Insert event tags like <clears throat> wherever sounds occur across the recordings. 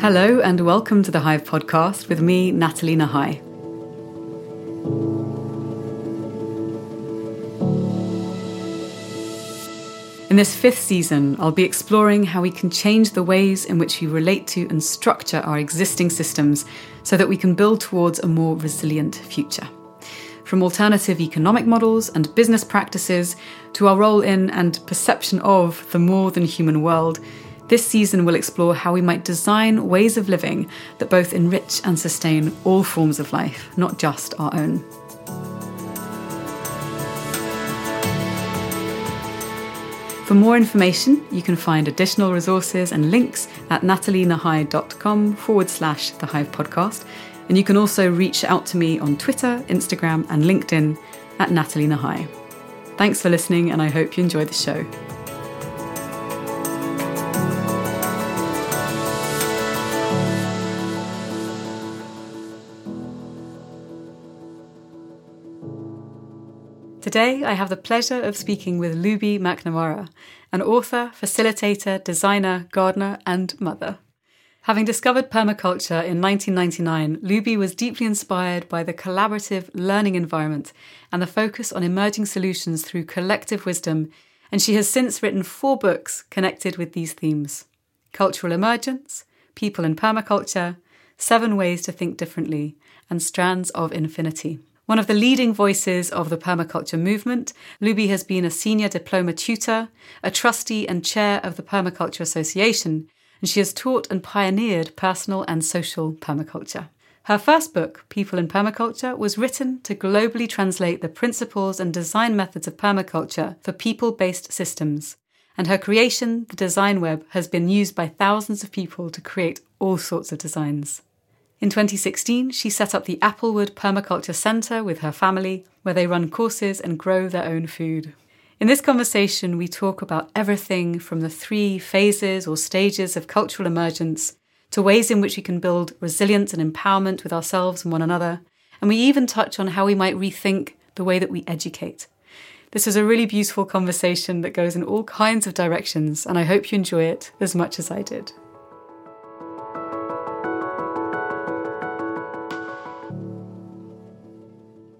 Hello, and welcome to the Hive podcast with me, Nathalie Nahai. In this fifth season, I'll be exploring how we can change the ways in which we relate to and structure our existing systems so that we can build towards a more resilient future. From alternative economic models and business practices to our role in and perception of the more than human world, this season we'll explore how we might design ways of living that both enrich and sustain all forms of life, not just our own. For more information, you can find additional resources and links at nathalienahai.com forward slash the Hive podcast. And you can also reach out to me on Twitter, Instagram, and LinkedIn at Nathalie Nahai. Thanks for listening, and I hope you enjoy the show. Today, I have the pleasure of speaking with Looby MacNamara, an author, facilitator, designer, gardener, and mother. Having discovered permaculture in 1999, Looby was deeply inspired by the collaborative learning environment and the focus on emerging solutions through collective wisdom, and she has since written four books connected with these themes Cultural Emergence, People in Permaculture, Seven Ways to Think Differently, and Strands of Infinity. One of the leading voices of the permaculture movement, Looby has been a senior diploma tutor, a trustee and chair of the Permaculture Association, and she has taught and pioneered personal and social permaculture. Her first book, People in Permaculture, was written to globally translate the principles and design methods of permaculture for people based systems. And her creation, The Design Web, has been used by thousands of people to create all sorts of designs. In 2016, she set up the Applewood Permaculture Centre with her family, where they run courses and grow their own food. In this conversation, we talk about everything from the three phases or stages of cultural emergence to ways in which we can build resilience and empowerment with ourselves and one another. And we even touch on how we might rethink the way that we educate. This is a really beautiful conversation that goes in all kinds of directions, and I hope you enjoy it as much as I did.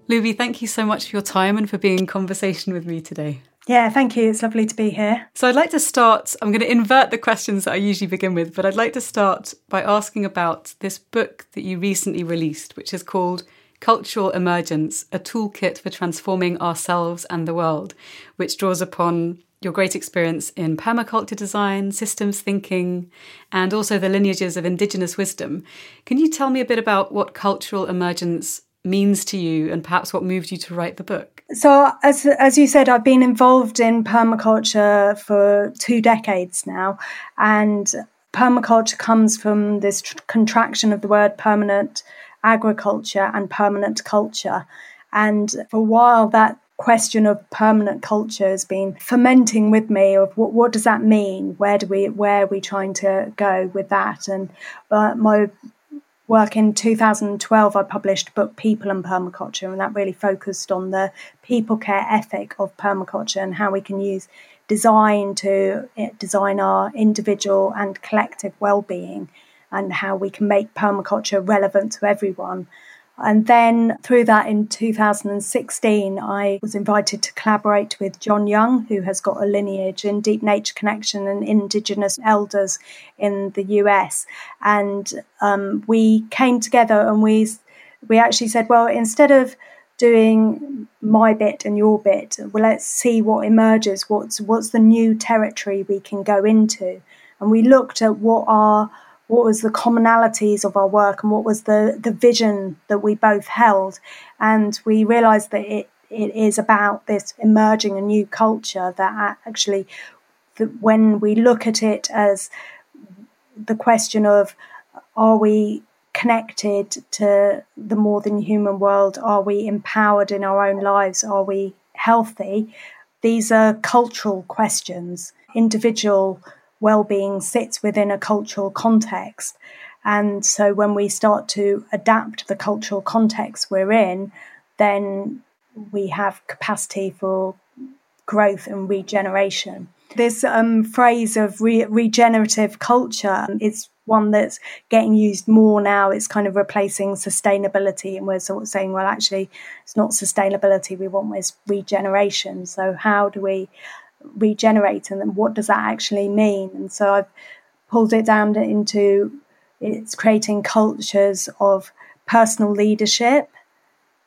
Looby, thank you so much for your time and for being in conversation with me today. Yeah, thank you. It's lovely to be here. So, I'd like to start. I'm going to invert the questions that I usually begin with, but I'd like to start by asking about this book that you recently released, which is called Cultural Emergence A Toolkit for Transforming Ourselves and the World, which draws upon your great experience in permaculture design, systems thinking, and also the lineages of Indigenous wisdom. Can you tell me a bit about what cultural emergence means to you and perhaps what moved you to write the book? So, as, as you said, I've been involved in permaculture for two decades now. And permaculture comes from this tr- contraction of the word permanent agriculture and permanent culture. And for a while, that question of permanent culture has been fermenting with me of what, what does that mean where do we where are we trying to go with that and uh, my work in 2012, I published book, People and Permaculture, and that really focused on the people care ethic of permaculture and how we can use design to eh, design our individual and collective well-being and how we can make permaculture relevant to everyone. And then through that in 2016, I was invited to collaborate with Jon Young, who has got a lineage in deep nature connection and Indigenous elders in the US. And um, we came together and we, we actually said, well, instead of doing my bit and your bit, well, let's see what emerges, what's, what's the new territory we can go into. And we looked at what are what was the commonalities of our work and what was the, the vision that we both held. And we realized that it, it is about this emerging a new culture that actually, that when we look at it as the question of are we connected to the more than human world? Are we empowered in our own lives? Are we healthy? These are cultural questions, individual well-being sits within a cultural context and so when we start to adapt the cultural context we're in then we have capacity for growth and regeneration this um, phrase of re- regenerative culture is one that's getting used more now. It's kind of replacing sustainability, and we're sort of saying, well, actually, it's not sustainability we want, it's regeneration. So, how do we regenerate, and what does that actually mean? And so, I've pulled it down into it's creating cultures of personal leadership,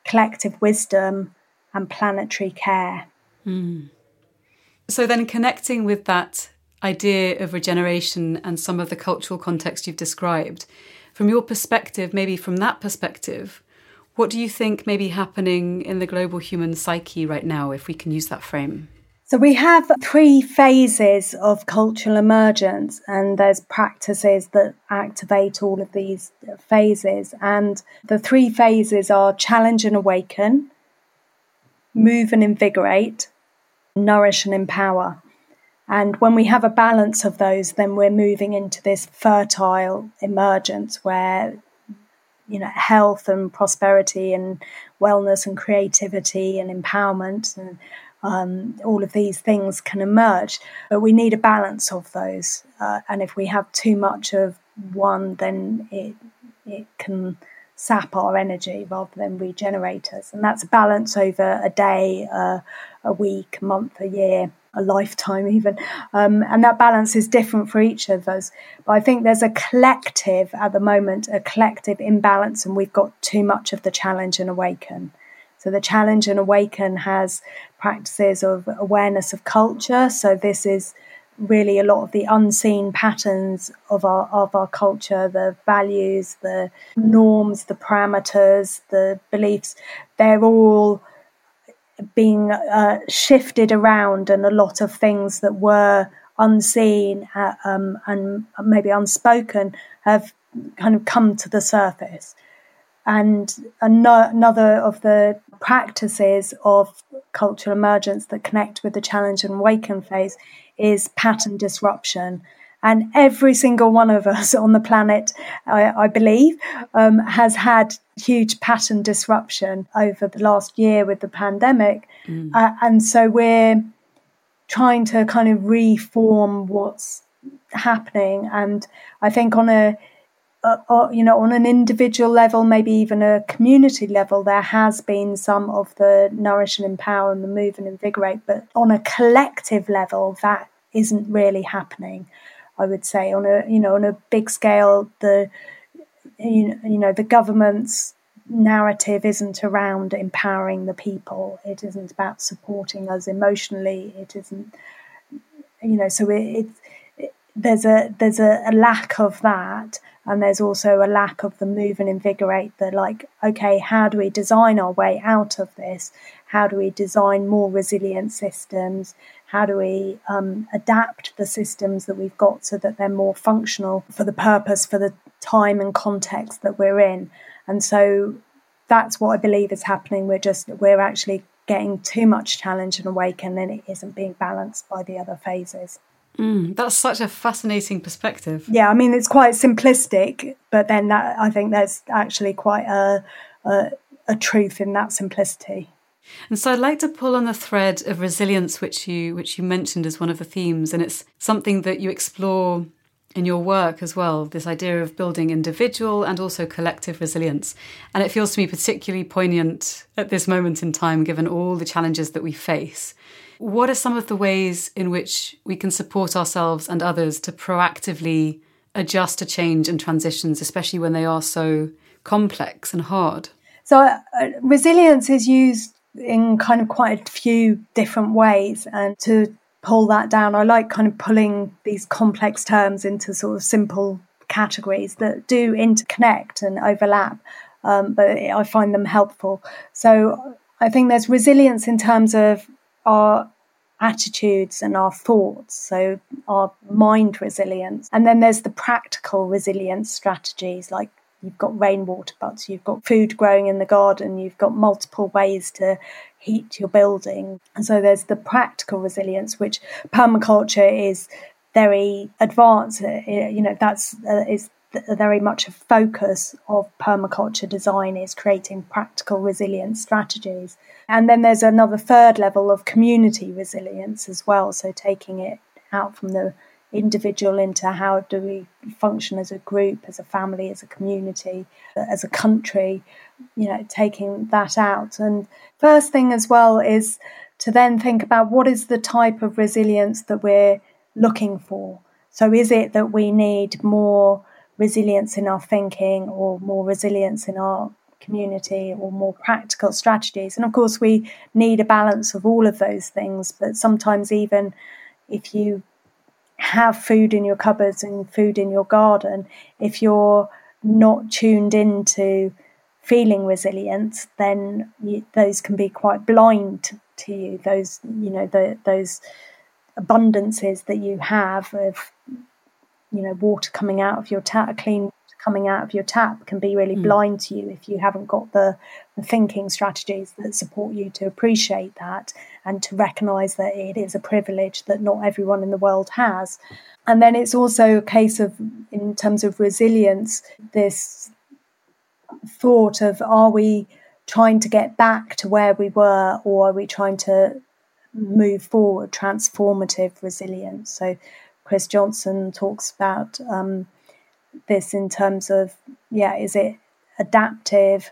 collective wisdom, and planetary care. Mm. So, then connecting with that idea of regeneration and some of the cultural context you've described, from your perspective, maybe from that perspective, what do you think may be happening in the global human psyche right now, if we can use that frame? So we have three phases of cultural emergence, and there's practices that activate all of these phases. And the three phases are challenge and awaken, move and invigorate, nourish and empower. And when we have a balance of those, then we're moving into this fertile emergence where you know health and prosperity and wellness and creativity and empowerment and um, all of these things can emerge. But we need a balance of those, uh, and if we have too much of one, then it it can sap our energy rather than regenerate us. And that's a balance over a day, uh, a week, a month, a year a lifetime even um, and that balance is different for each of us but i think there's a collective at the moment a collective imbalance and we've got too much of the challenge and awaken so the challenge and awaken has practices of awareness of culture so this is really a lot of the unseen patterns of our of our culture the values the norms the parameters the beliefs they're all being uh, shifted around and a lot of things that were unseen uh, um, and maybe unspoken have kind of come to the surface. And another of the practices of cultural emergence that connect with the challenge and awaken phase is pattern disruption. And every single one of us <laughs> on the planet, I, I believe, um, has had huge pattern disruption over the last year with the pandemic. Mm. Uh, and so we're trying to kind of reform what's happening. And I think on a uh, uh, you know, on an individual level, maybe even a community level, there has been some of the nourish and empower and the move and invigorate, but on a collective level, that isn't really happening. I would say on a you know on a big scale, the you know, you know the government's narrative isn't around empowering the people. It isn't about supporting us emotionally. It isn't you know so it, it, it there's a there's a, a lack of that and there's also a lack of the move and invigorate the like okay how do we design our way out of this how do we design more resilient systems how do we um, adapt the systems that we've got so that they're more functional for the purpose, for the time and context that we're in? And so that's what I believe is happening. We're just, we're actually getting too much challenge and awaken, and it isn't being balanced by the other phases. Mm, that's such a fascinating perspective. Yeah, I mean, it's quite simplistic, but then that, I think there's actually quite a, a, a truth in that simplicity. And so I'd like to pull on the thread of resilience which you which you mentioned as one of the themes and it's something that you explore in your work as well this idea of building individual and also collective resilience and it feels to me particularly poignant at this moment in time given all the challenges that we face what are some of the ways in which we can support ourselves and others to proactively adjust to change and transitions especially when they are so complex and hard so uh, resilience is used in kind of quite a few different ways. And to pull that down, I like kind of pulling these complex terms into sort of simple categories that do interconnect and overlap, um, but I find them helpful. So I think there's resilience in terms of our attitudes and our thoughts, so our mind resilience. And then there's the practical resilience strategies like You've got rainwater butts, you've got food growing in the garden, you've got multiple ways to heat your building. And so there's the practical resilience, which permaculture is very advanced. You know, that's uh, is very much a focus of permaculture design is creating practical resilience strategies. And then there's another third level of community resilience as well. So taking it out from the individual into how do we function as a group, as a family, as a community, as a country, you know, taking that out. And first thing as well is to then think about what is the type of resilience that we're looking for. So is it that we need more resilience in our thinking or more resilience in our community or more practical strategies? And of course, we need a balance of all of those things, but sometimes even if you have food in your cupboards and food in your garden, if you're not tuned into feeling resilient, then you, those can be quite blind to you. Those, you know, the, those abundances that you have of, you know, water coming out of your tap, clean coming out of your tap can be really mm. blind to you if you haven't got the, the thinking strategies that support you to appreciate that and to recognize that it is a privilege that not everyone in the world has. And then it's also a case of, in terms of resilience, this thought of are we trying to get back to where we were or are we trying to move forward, transformative resilience? So Chris Johnstone talks about um, this in terms of, yeah, is it adaptive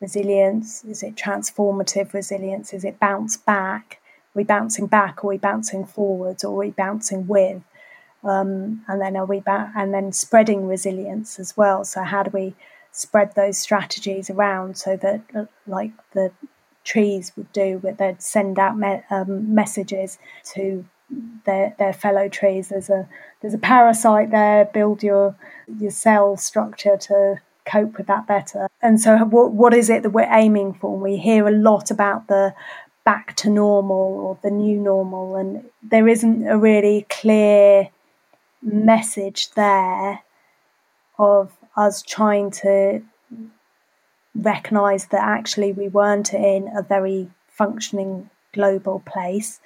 resilience? Is it transformative resilience? Is it bounce back? Are we bouncing back? Or are we bouncing forwards? Or are we bouncing with? Um, and then are we ba- and then spreading resilience as well? So how do we spread those strategies around so that, like the trees would do, where they'd send out me- um, messages to their their fellow trees. There's a there's a parasite there. Build your your cell structure to cope with that better. And so, what what is it that we're aiming for? We hear a lot about the back to normal or the new normal, and there isn't a really clear message there of us trying to recognize that actually we weren't in a very functioning global place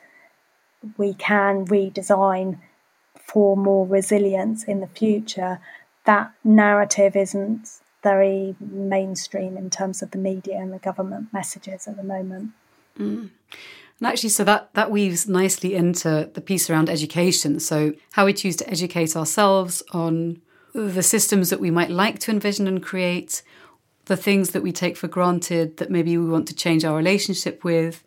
we can redesign for more resilience in the future, that narrative isn't very mainstream in terms of the media and the government messages at the moment. Mm. And actually, so that, that weaves nicely into the piece around education. So, how we choose to educate ourselves on the systems that we might like to envision and create, the things that we take for granted that maybe we want to change our relationship with,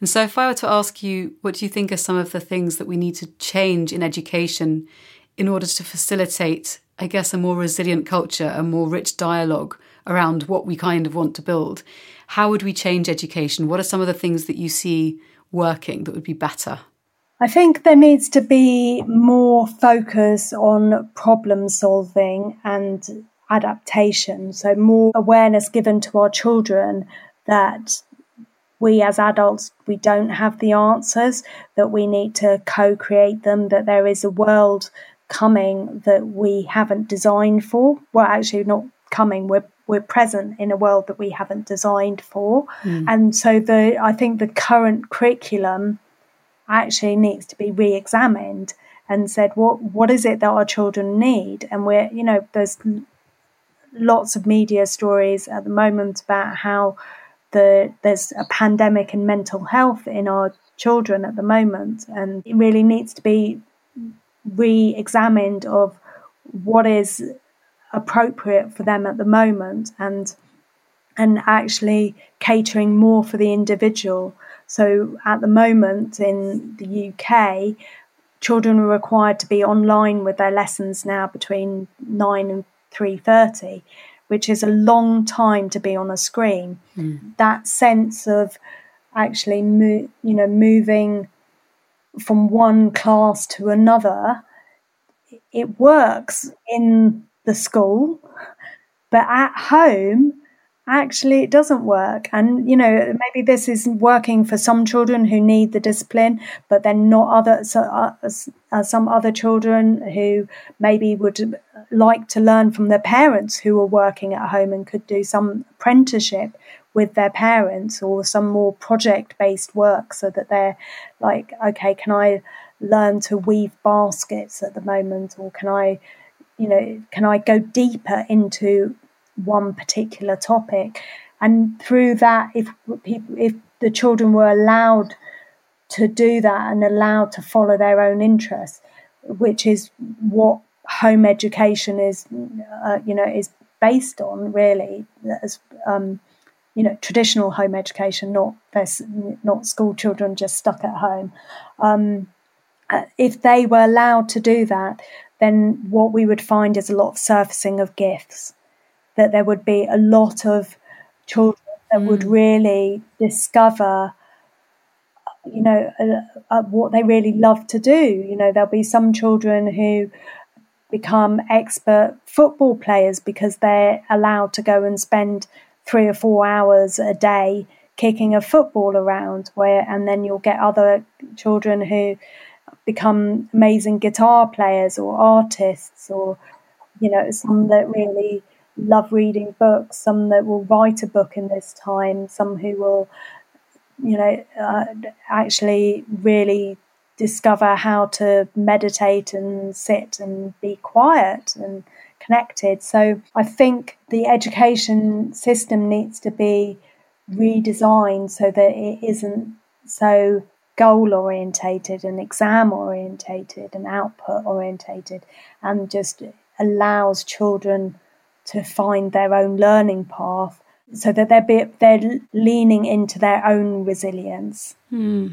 and so, if I were to ask you, what do you think are some of the things that we need to change in education in order to facilitate, I guess, a more resilient culture, a more rich dialogue around what we kind of want to build? How would we change education? What are some of the things that you see working that would be better? I think there needs to be more focus on problem solving and adaptation. So, more awareness given to our children that we as adults we don't have the answers that we need to co-create them that there is a world coming that we haven't designed for. Well actually not coming we're we're present in a world that we haven't designed for. Mm. and so the i think the current curriculum actually needs to be re-examined and said what what is it that our children need? And we're you know there's lots of media stories at the moment about how the there's a pandemic in mental health in our children at the moment, and it really needs to be re-examined of what is appropriate for them at the moment, and and actually catering more for the individual. So at the moment in the UK, children are required to be online with their lessons now between nine and three thirty, which is a long time to be on a screen. Mm. That sense of actually, mo- you know, moving from one class to another, it works in the school, but at home, actually it doesn't work. And you know maybe this is working for some children who need the discipline but then not other so, uh, uh, some other children who maybe would like to learn from their parents who are working at home and could do some apprenticeship with their parents or some more project based work so that they're like okay can i learn to weave baskets at the moment? Or can i you know can i go deeper into one particular topic. And through that, if people, if the children were allowed to do that and allowed to follow their own interests, which is what home education is, uh, you know, is based on really as um, you know traditional home education, not not school children just stuck at home. Um, uh, if they were allowed to do that, then what we would find is a lot of surfacing of gifts. That there would be a lot of children that mm. would really discover you know uh, uh, what they really love to do you know there'll be some children who become expert football players because they're allowed to go and spend three or four hours a day kicking a football around where and then you'll get other children who become amazing guitar players or artists or you know some that really love reading books some that will write a book in this time some who will you know uh, actually really discover how to meditate and sit and be quiet and connected. So I think the education system needs to be redesigned so that it isn't so goal orientated and exam orientated and output orientated and just allows children to find their own learning path so that they're, be, they're leaning into their own resilience. Hmm.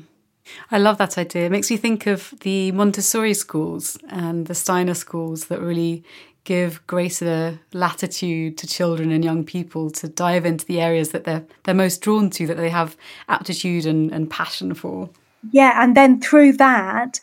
I love that idea. It makes me think of the Montessori schools and the Steiner schools that really give greater latitude to children and young people to dive into the areas that they're they're most drawn to, that they have aptitude and, and passion for. Yeah, and then through that,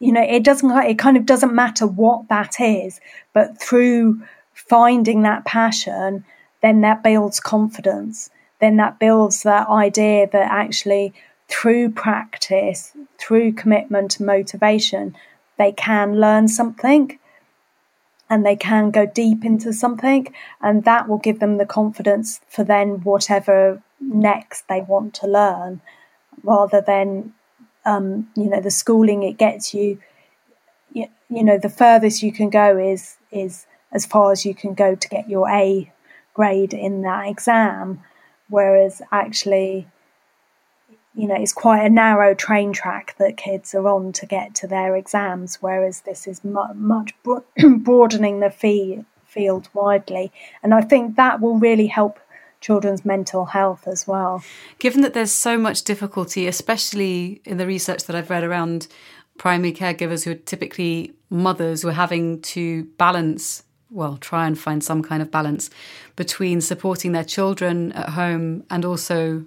you know, it doesn't it kind of doesn't matter what that is, but through finding that passion, then that builds confidence. Then that builds that idea that actually through practice, through commitment and motivation, they can learn something and they can go deep into something, and that will give them the confidence for then whatever next they want to learn, rather than um, you know the schooling it gets you. You, you know the furthest you can go is is as far as you can go to get your A grade in that exam, whereas actually you know, it's quite a narrow train track that kids are on to get to their exams, whereas this is mu- much bro- <clears throat> broadening the fee- field widely. And I think that will really help children's mental health as well. Given that there's so much difficulty, especially in the research that I've read around primary caregivers who are typically mothers who are having to balance well, try and find some kind of balance between supporting their children at home and also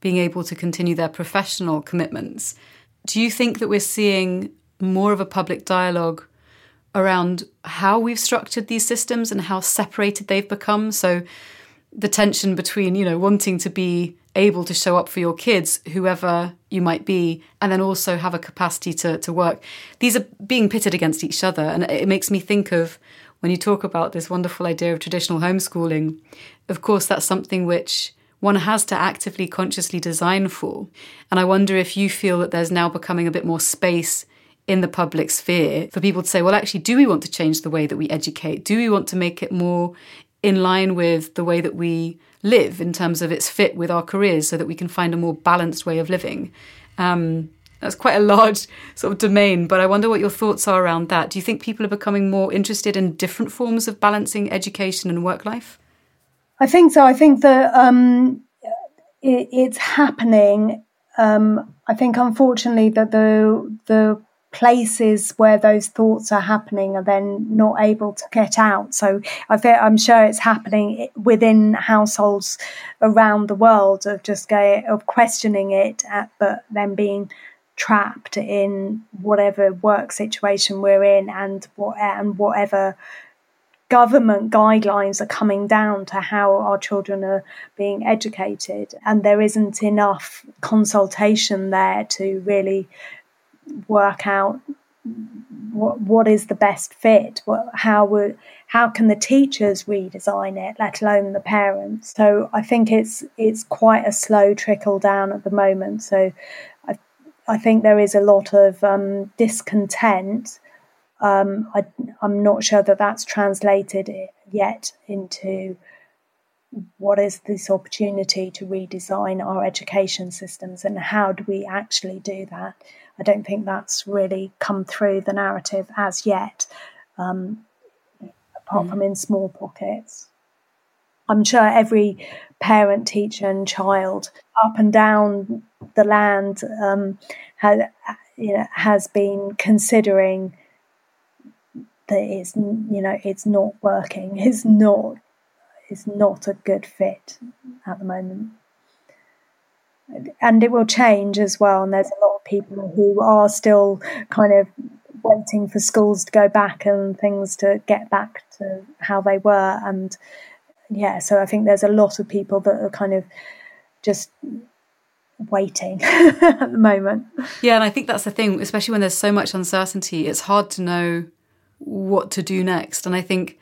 being able to continue their professional commitments. Do you think that we're seeing more of a public dialogue around how we've structured these systems and how separated they've become? So the tension between, you know, wanting to be able to show up for your kids, whoever you might be, and then also have a capacity to, to work. These are being pitted against each other. And it makes me think of when you talk about this wonderful idea of traditional homeschooling, of course, that's something which one has to actively, consciously design for. And I wonder if you feel that there's now becoming a bit more space in the public sphere for people to say, well, actually, do we want to change the way that we educate? Do we want to make it more in line with the way that we live in terms of its fit with our careers so that we can find a more balanced way of living? Um, that's quite a large sort of domain, but I wonder what your thoughts are around that. Do you think people are becoming more interested in different forms of balancing education and work life? I think so. I think that um, it, it's happening. Um, I think, unfortunately, that the the places where those thoughts are happening are then not able to get out. So I I'm sure it's happening within households around the world of just going of questioning it, at, but then being trapped in whatever work situation we're in and what and whatever government guidelines are coming down to how our children are being educated, and there isn't enough consultation there to really work out what what is the best fit. What, how would how can the teachers redesign it, let alone the parents? So I think it's it's quite a slow trickle down at the moment. So I I think there is a lot of um, discontent um, I, am not sure that that's translated yet into what is this opportunity to redesign our education systems and how do we actually do that? I don't think that's really come through the narrative as yet, um, apart mm. from in small pockets. I'm sure every parent, teacher, and child up and down the land um, has, you know, has been considering that it's you know it's not working. <laughs> It's not it's not a good fit at the moment, and it will change as well. And there's a lot of people who are still kind of waiting for schools to go back and things to get back to how they were and yeah, so I think there's a lot of people that are kind of just waiting <laughs> at the moment. Yeah, and I think that's the thing, especially when there's so much uncertainty, it's hard to know what to do next. And I think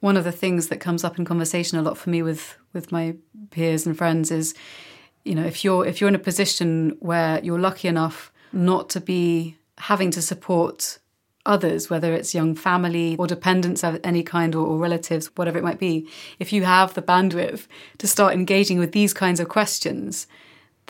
one of the things that comes up in conversation a lot for me with with my peers and friends is you know if you're if you're in a position where you're lucky enough not to be having to support others, whether it's young family or dependents of any kind or, or, relatives, whatever it might be, if you have the bandwidth to start engaging with these kinds of questions,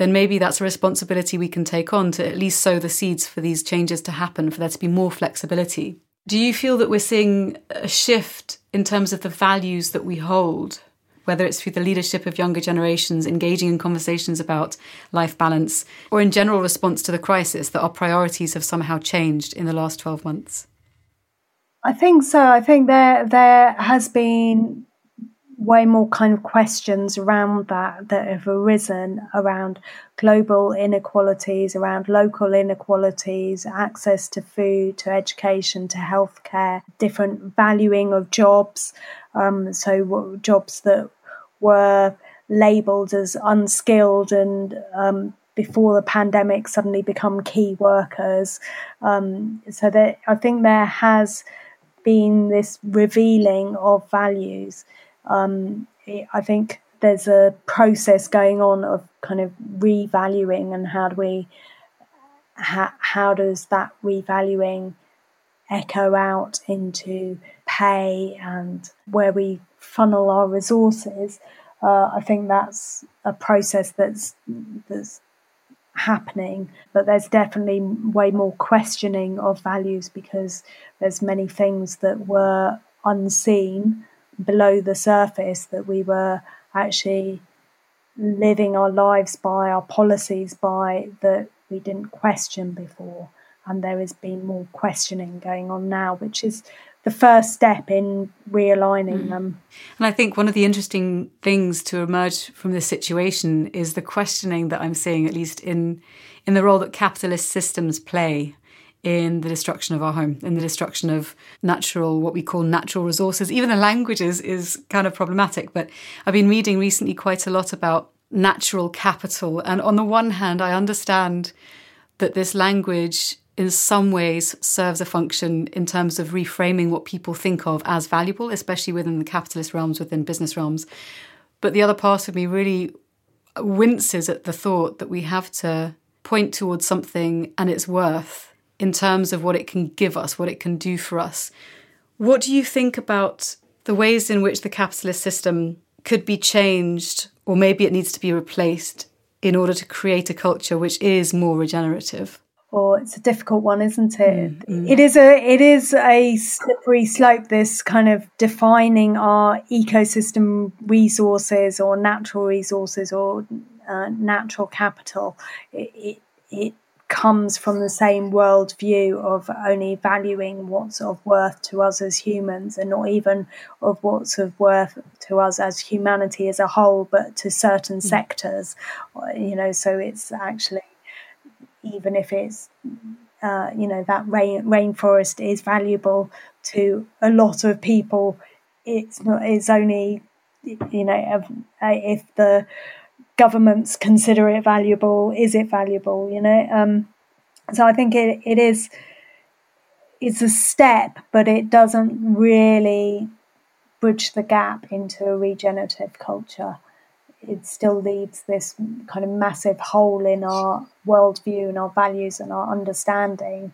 then maybe that's a responsibility we can take on to at least sow the seeds for these changes to happen, for there to be more flexibility. Do you feel that we're seeing a shift in terms of the values that we hold whether it's through the leadership of younger generations engaging in conversations about life balance, or in general response to the crisis, that our priorities have somehow changed in the last 12 months? I think so. I think there there has been way more kind of questions around that that have arisen around global inequalities, around local inequalities, access to food, to education, to healthcare, different valuing of jobs. Um, so jobs that were labelled as unskilled and um, before the pandemic suddenly become key workers. Um, so that I think there has been this revealing of values. Um, I think there's a process going on of kind of revaluing and how do we how, how does that revaluing echo out into pay and where we funnel our resources, uh, I think that's a process that's that's happening. But there's definitely way more questioning of values because there's many things that were unseen below the surface that we were actually living our lives by, our policies by, that we didn't question before. And there has been more questioning going on now, which is the first step in realigning mm. them. And I think one of the interesting things to emerge from this situation is the questioning that I'm seeing, at least in in the role that capitalist systems play in the destruction of our home, in the destruction of natural, what we call natural resources. Even the languages is kind of problematic. But I've been reading recently quite a lot about natural capital. And on the one hand, I understand that this language in some ways serves a function in terms of reframing what people think of as valuable, especially within the capitalist realms, within business realms. But the other part of me really winces at the thought that we have to point towards something and its worth in terms of what it can give us, what it can do for us. What do you think about the ways in which the capitalist system could be changed, or maybe it needs to be replaced in order to create a culture which is more regenerative? or it's a difficult one, isn't it? Mm, mm. It is a it is a slippery slope. This kind of defining our ecosystem resources or natural resources or uh, natural capital. It, it, it comes from the same worldview of only valuing what's of worth to us as humans and not even of what's of worth to us as humanity as a whole, but to certain mm. sectors. You know, so it's actually even if it's uh, you know that rain rainforest is valuable to a lot of people. It's not. It's only you know if the governments consider it valuable, is it valuable? You know. Um, so I think it it is. It's a step, but it doesn't really bridge the gap into a regenerative culture it still leaves this kind of massive hole in our worldview and our values and our understanding.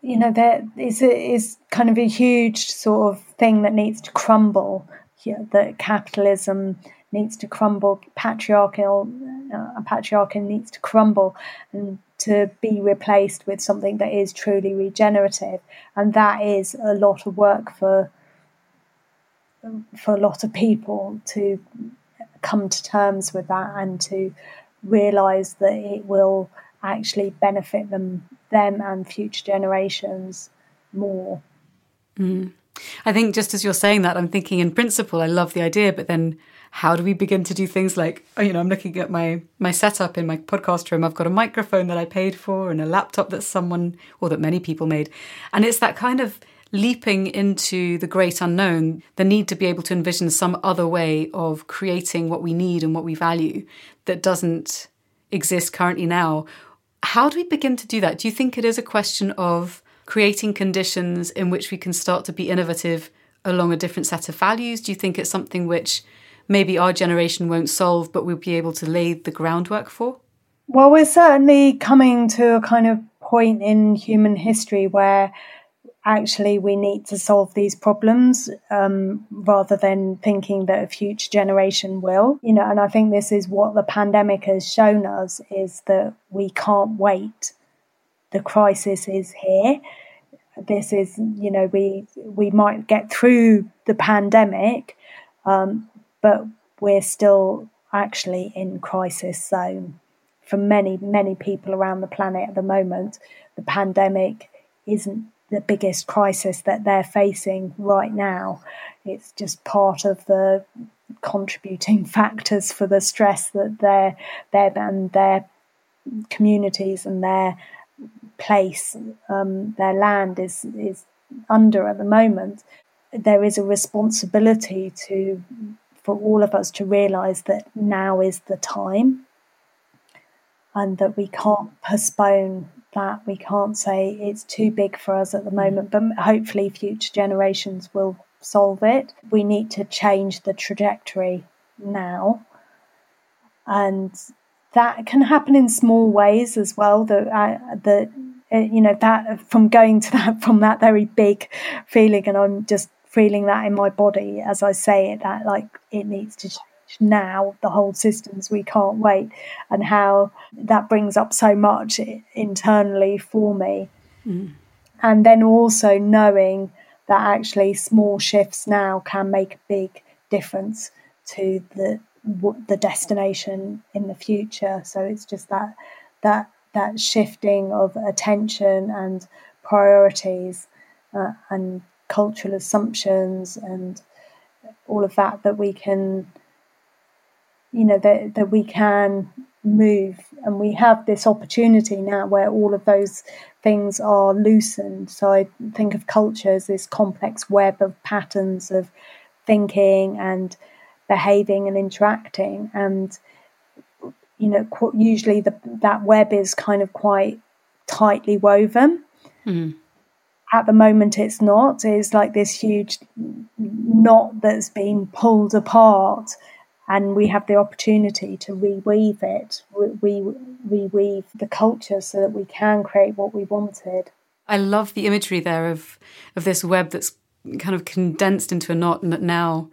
You know, there is is kind of a huge sort of thing that needs to crumble. Yeah, that capitalism needs to crumble, patriarchal, uh, patriarchy needs to crumble and to be replaced with something that is truly regenerative. And that is a lot of work for for a lot of people to come to terms with that and to realize that it will actually benefit them them and future generations more. Mm. I think just as you're saying that, I'm thinking in principle, I love the idea, but then how do we begin to do things like, you know, I'm looking at my my setup in my podcast room. I've got a microphone that I paid for and a laptop that someone or that many people made, and it's that kind of leaping into the great unknown, the need to be able to envision some other way of creating what we need and what we value that doesn't exist currently now. How do we begin to do that? Do you think it is a question of creating conditions in which we can start to be innovative along a different set of values? Do you think it's something which maybe our generation won't solve, but we'll be able to lay the groundwork for? Well, we're certainly coming to a kind of point in human history where actually we need to solve these problems um, rather than thinking that a future generation will. You know and i think this is what the pandemic has shown us is that we can't wait. The crisis is here. This is you know we we might get through the pandemic um, but we're still actually in crisis zone for many many people around the planet at the moment the pandemic isn't the biggest crisis that they're facing right now. It's just part of the contributing <laughs> factors for the stress that their their and their communities and their place, um, their land is is under at the moment. There is a responsibility to for all of us to realise that now is the time, and that we can't postpone that. We can't say it's too big for us at the moment, but hopefully future generations will solve it. We need to change the trajectory now. And that can happen in small ways as well. That uh, that uh, you know that from going to that from that very big feeling, and I'm just feeling that in my body as I say it. That like it needs to change now the whole systems we can't wait and how that brings up so much internally for me mm. and then also knowing that actually small shifts now can make a big difference to the the destination in the future so it's just that that that shifting of attention and priorities uh, and cultural assumptions and all of that that we can you know that that we can move. And we have this opportunity now where all of those things are loosened. So i think of culture as this complex web of patterns of thinking and behaving and interacting. And you know usually the, that web is kind of quite tightly woven. Mm. At the moment it's not it's like this huge knot that's been pulled apart and we have the opportunity to reweave it, re- reweave the culture so that we can create what we wanted. I love the imagery there of of this web that's kind of condensed into a knot, and that now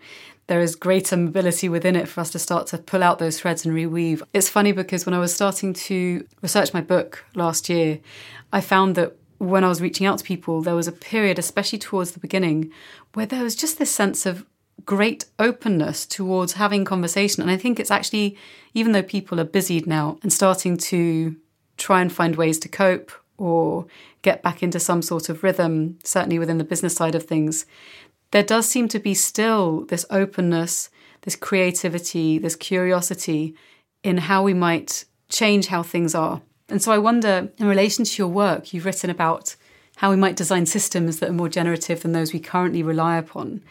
there is greater mobility within it for us to start to pull out those threads and reweave. It's funny because when I was starting to research my book last year, I found that when I was reaching out to people, there was a period, especially towards the beginning, where there was just this sense of great openness towards having conversation. And I think it's actually, even though people are busied now and starting to try and find ways to cope or get back into some sort of rhythm, certainly within the business side of things, there does seem to be still this openness, this creativity, this curiosity in how we might change how things are. And so I wonder, in relation to your work, you've written about how we might design systems that are more generative than those we currently rely upon.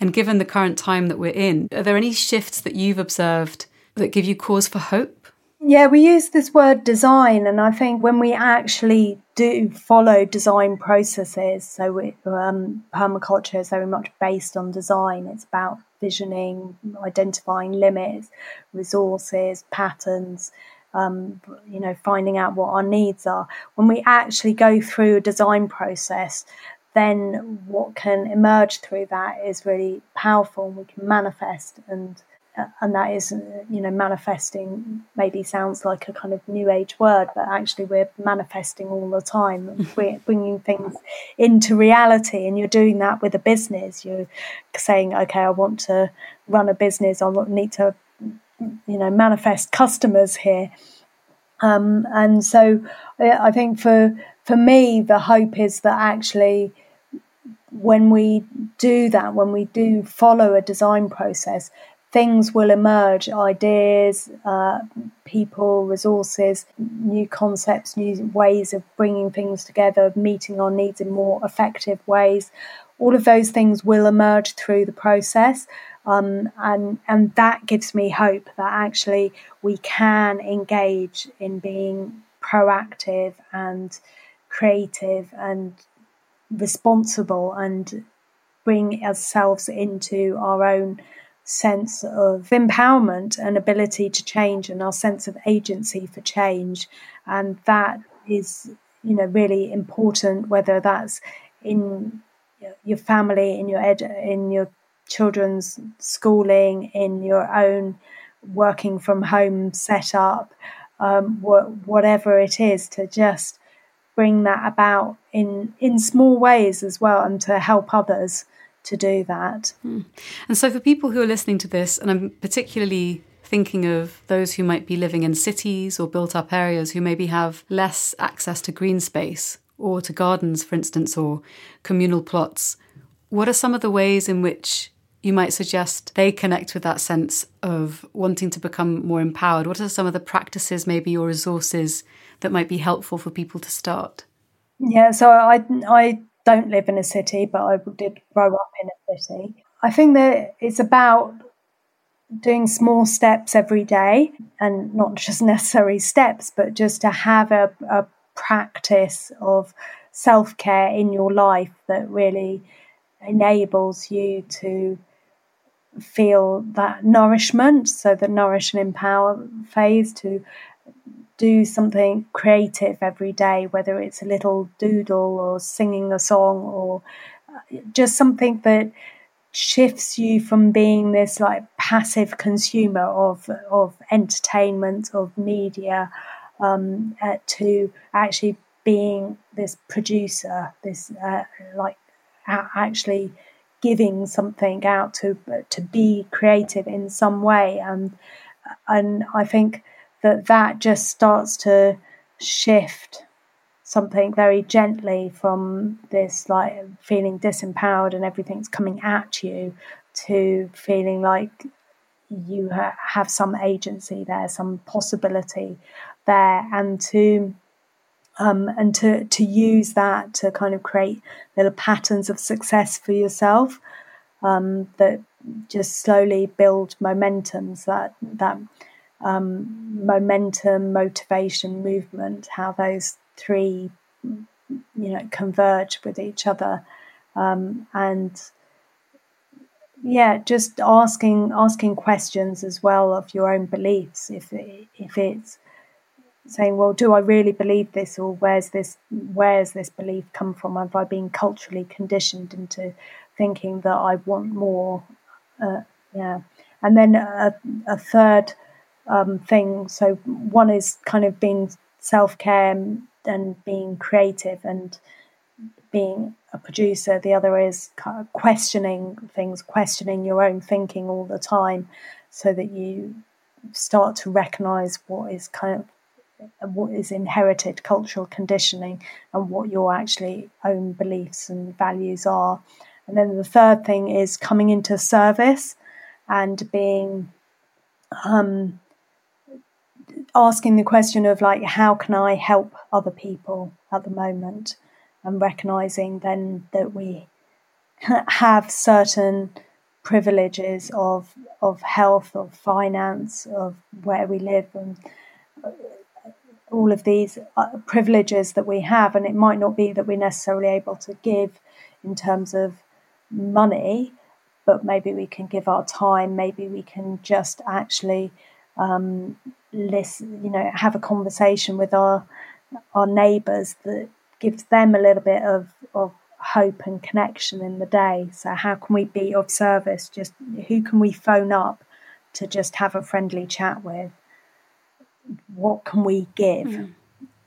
And given the current time that we're in, are there any shifts that you've observed that give you cause for hope? Yeah, we use this word design, and I think when we actually do follow design processes, so we, um, permaculture is very much based on design. It's about visioning, identifying limits, resources, patterns, um, you know, finding out what our needs are. When we actually go through a design process, then what can emerge through that is really powerful and we can manifest. And and that is you know manifesting maybe sounds like a kind of new age word but actually we're manifesting all the time. <laughs> We're bringing things into reality and you're doing that with a business. You're saying okay i want to run a business. I need to you know manifest customers here um, and so i think for for me the hope is that actually when we do that, when we do follow a design process, things will emerge ideas, uh, people, resources, new concepts, new ways of bringing things together, meeting our needs in more effective ways. All of those things will emerge through the process. Um, and and that gives me hope that actually we can engage in being proactive and creative and responsible and bring ourselves into our own sense of empowerment and ability to change and our sense of agency for change. And that is, you know, really important, whether that's in your family, in your ed- in your children's schooling, in your own working from home setup, um, wh- whatever it is, to just bring that about in in small ways as well, and to help others to do that. Mm. And so, for people who are listening to this, and I'm particularly thinking of those who might be living in cities or built up areas who maybe have less access to green space or to gardens, for instance, or communal plots, what are some of the ways in which you might suggest they connect with that sense of wanting to become more empowered? What are some of the practices, maybe, or resources that might be helpful for people to start? Yeah, so I, I don't live in a city, but I did grow up in a city. I think that it's about doing small steps every day and not just <laughs> necessary steps, but just to have a, a practice of self care in your life that really enables you to feel that nourishment. So, the nourish and empower phase to do something creative every day, whether it's a little doodle or singing a song or uh, just something that shifts you from being this like passive consumer of of entertainment of media um, uh, to actually being this producer, this uh, like actually giving something out to to be creative in some way, and and I think that that just starts to shift something very gently from this like feeling disempowered and everything's coming at you to feeling like you ha- have some agency there, some possibility there, and to um, and to to use that to kind of create little patterns of success for yourself um, that just slowly build momentums that that um, momentum, motivation, movement, how those three, you know, converge with each other, um, and yeah, just asking asking questions as well of your own beliefs. If if it's saying, well, do I really believe this, or where's this where's this belief come from? Have I been culturally conditioned into thinking that I want more? Uh, yeah, and then a, a third um, thing. So one is kind of being self care and being creative and being a producer. The other is kind of questioning things, questioning your own thinking all the time, so that you start to recognize what is kind of what is inherited cultural conditioning and what your actually own beliefs and values are. And then the third thing is coming into service and being um, asking the question of like how can I help other people at the moment and recognizing then that we have certain privileges of of health of finance of where we live and uh, all of these uh, privileges that we have and it might not be that we're necessarily able to give in terms of money but maybe we can give our time maybe we can just actually um, listen, you know, have a conversation with our our neighbours that gives them a little bit of, of hope and connection in the day. So how can we be of service? Just who can we phone up to just have a friendly chat with. What can we give? Mm.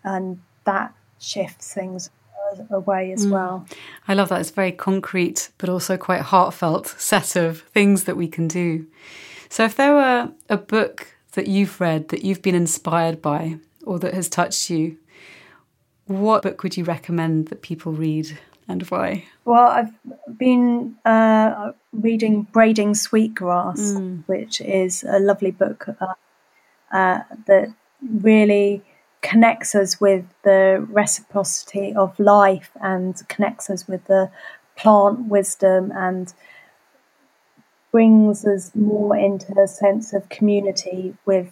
And that shifts things away as mm. well. I love that. It's very concrete, but also quite heartfelt set of things that we can do. So, if there were a book that you've read that you've been inspired by or that has touched you, what book would you recommend that people read and why? Well, I've been uh, reading Braiding Sweetgrass, mm. which is a lovely book uh, uh, that really connects us with the reciprocity of life and connects us with the plant wisdom and brings us more into a sense of community with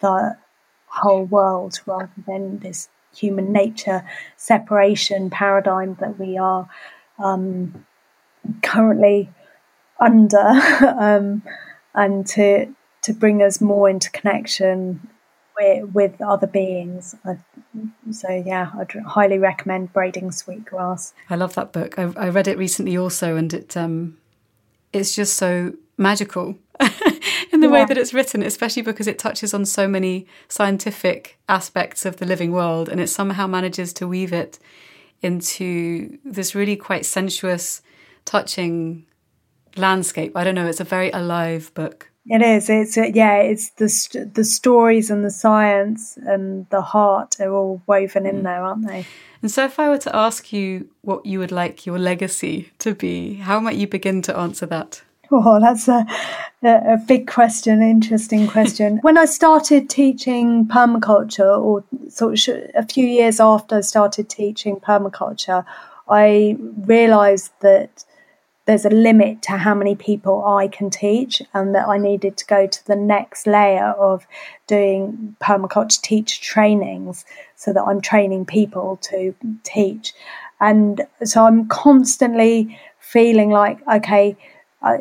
the whole world rather than this human nature separation paradigm that we are um, currently under, <laughs> um, and to to bring us more into connection with, with other beings. so yeah, I'd highly recommend Braiding Sweetgrass. I love that book. I, I read it recently also, and it um, it's just so magical <laughs> in the yeah. way that it's written, especially because it touches on so many scientific aspects of the living world and it somehow manages to weave it into this really quite sensuous, touching landscape. I don't know, it's a very alive book. It is. It's uh, yeah. It's the the stories and the science and the heart are all woven in mm. there, aren't they? And so, if I were to ask you what you would like your legacy to be, how might you begin to answer that? Oh, that's a, a, big question, interesting <laughs> question. when I started teaching permaculture, or sort of a few years after I started teaching permaculture, I realized that there's a limit to how many people I can teach, and that I needed to go to the next layer of doing permaculture teach trainings so that I'm training people to teach. And so I'm constantly feeling like, okay, I,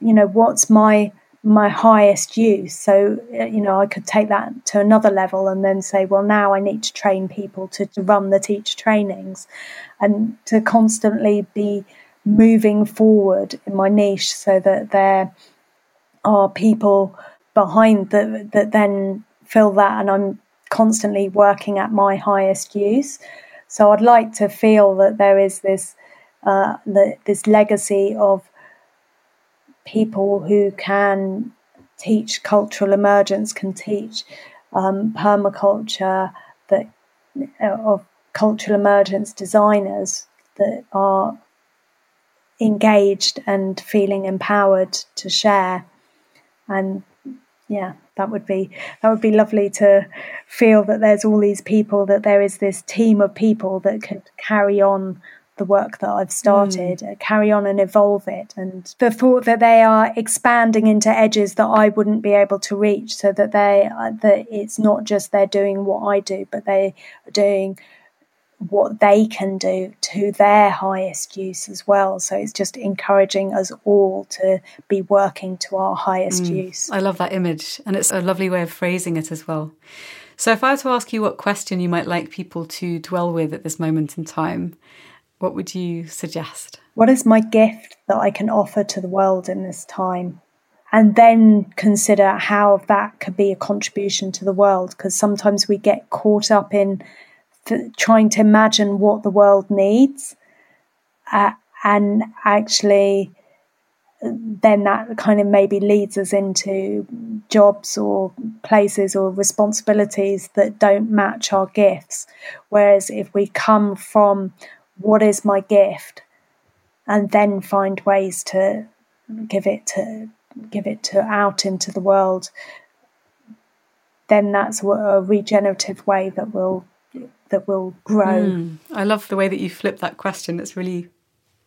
you know, what's my my highest use. So, uh, you know, I could take that to another level and then say, well, now I need to train people to, to run the teacher trainings and to constantly be moving forward in my niche so that there are people behind that that then fill that and I'm constantly working at my highest use. So I'd like to feel that there is this uh, the, this legacy of people who can teach cultural emergence, can teach um, permaculture, that uh, of cultural emergence designers that are engaged and feeling empowered to share. And yeah, that would be that would be lovely to feel that there's all these people, that there is this team of people that could carry on the work that I've started, mm. carry on and evolve it. And the thought that they are expanding into edges that I wouldn't be able to reach, so that they uh, that it's not just they're doing what I do, but they are doing what they can do to their highest use as well. So it's just encouraging us all to be working to our highest mm. use. I love that image, and it's a lovely way of phrasing it as well. So, if I were to ask you what question you might like people to dwell with at this moment in time, what would you suggest? What is my gift that I can offer to the world in this time? And then consider how that could be a contribution to the world. Because sometimes we get caught up in trying to imagine what the world needs. Uh, and actually, then that kind of maybe leads us into jobs or places or responsibilities that don't match our gifts. Whereas if we come from what is my gift and then find ways to give it to give it to out into the world then that's a regenerative way that will that will grow. Mm, i love the way that you flip that question. It's really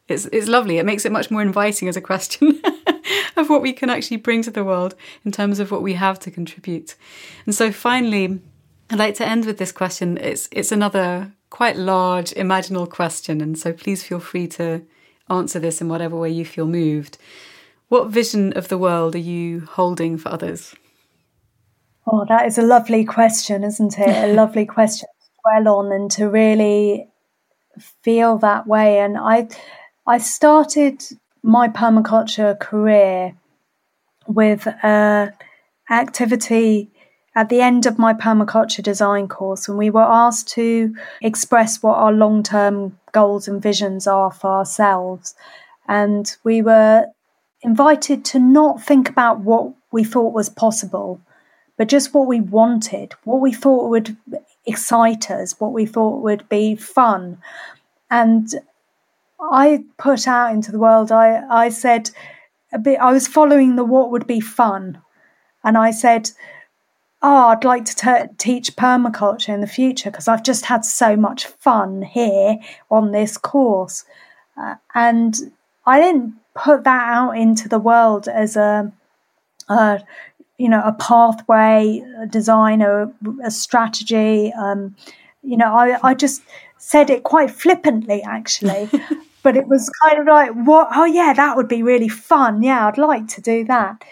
it's it's lovely. It makes it much more inviting as a question <laughs> of what we can actually bring to the world in terms of what we have to contribute. And so finally i'd like to end with this question. It's it's another quite large, imaginal question, and so please feel free to answer this in whatever way you feel moved. What vision of the world are you holding for others? Oh, that is a lovely question, isn't it? a <laughs> lovely question dwell on and to really feel that way. And I, I started my permaculture career with a activity at the end of my permaculture design course, and we were asked to express what our long term goals and visions are for ourselves. And we were invited to not think about what we thought was possible, but just what we wanted, what we thought would excite us, what we thought would be fun. And I put out into the world, I, I said, a bit, I was following the what would be fun. And I said, oh, I'd like to t- teach permaculture in the future because I've just had so much fun here on this course. Uh, and I didn't put that out into the world as a, a you know, a pathway, a design, a, a strategy. Um, you know, I, I just said it quite flippantly, actually. <laughs> but it was kind of like, what? Oh, yeah, that would be really fun. Yeah, I'd like to do that.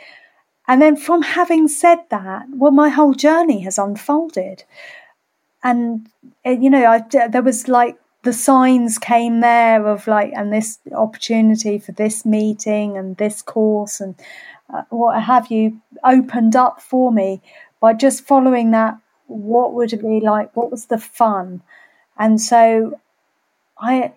And then from having said that, well, my whole journey has unfolded. And, eh, you know, I, there was like the signs came there of like, and this opportunity for this meeting and this course and Uh, what have you opened up for me by just following that. What would it be like? What was the fun? And so I,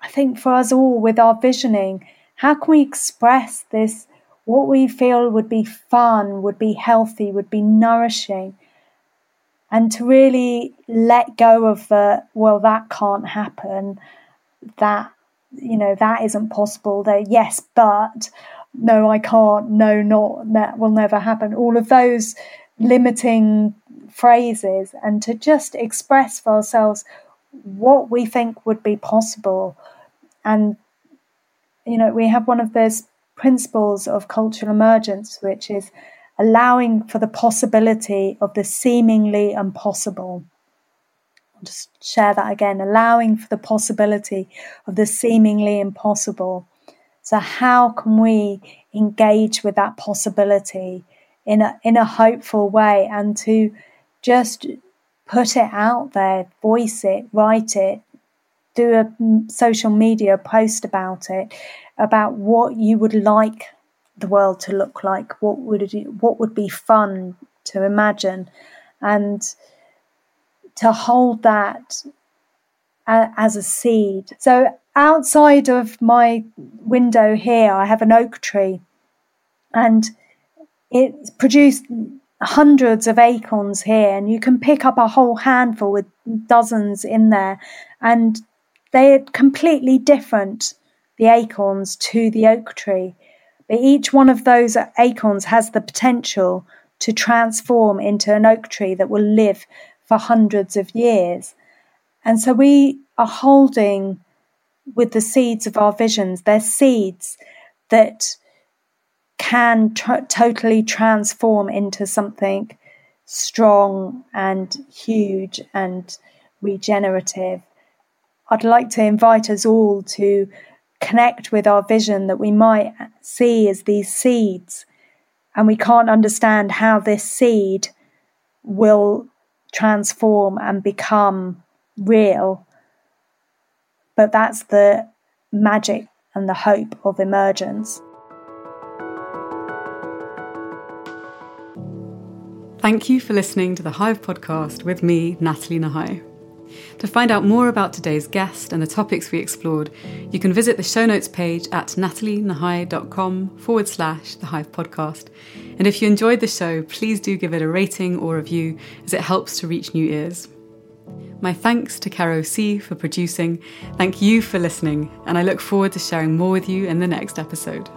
I think for us all with our visioning, how can we express this what we feel would be fun, would be healthy, would be nourishing, and to really let go of the, well, that can't happen, that, you know, that isn't possible, that, yes, but, no, I can't, no, not, that will never happen. All of those limiting phrases, and to just express for ourselves what we think would be possible. And, you know, we have one of those principles of cultural emergence, which is allowing for the possibility of the seemingly impossible. I'll just share that again allowing for the possibility of the seemingly impossible. So, how can we engage with that possibility in a, in a hopeful way and to just put it out there, voice it, write it, do a social media post about it, about what you would like the world to look like, what would it, what would be fun to imagine, and to hold that as a seed. So outside of my window here, I have an oak tree, and it produced hundreds of acorns here, and you can pick up a whole handful with dozens in there, and they're completely different the acorns to the oak tree. But each one of those acorns has the potential to transform into an oak tree that will live for hundreds of years. And so we are holding with the seeds of our visions, they're seeds that can totally transform into something strong and huge and regenerative. I'd like to invite us all to connect with our vision that we might see as these seeds, and we can't understand how this seed will transform and become real. But that's the magic and the hope of emergence. Thank you for listening to the Hive podcast with me, Nathalie Nahai. To find out more about today's guest and the topics we explored, you can visit the show notes page at nathalienahai.com forward slash the Hive podcast. And if you enjoyed the show, please do give it a rating or review as it helps to reach new ears. My thanks to Caro C for producing. Thank you for listening, and I look forward to sharing more with you in the next episode.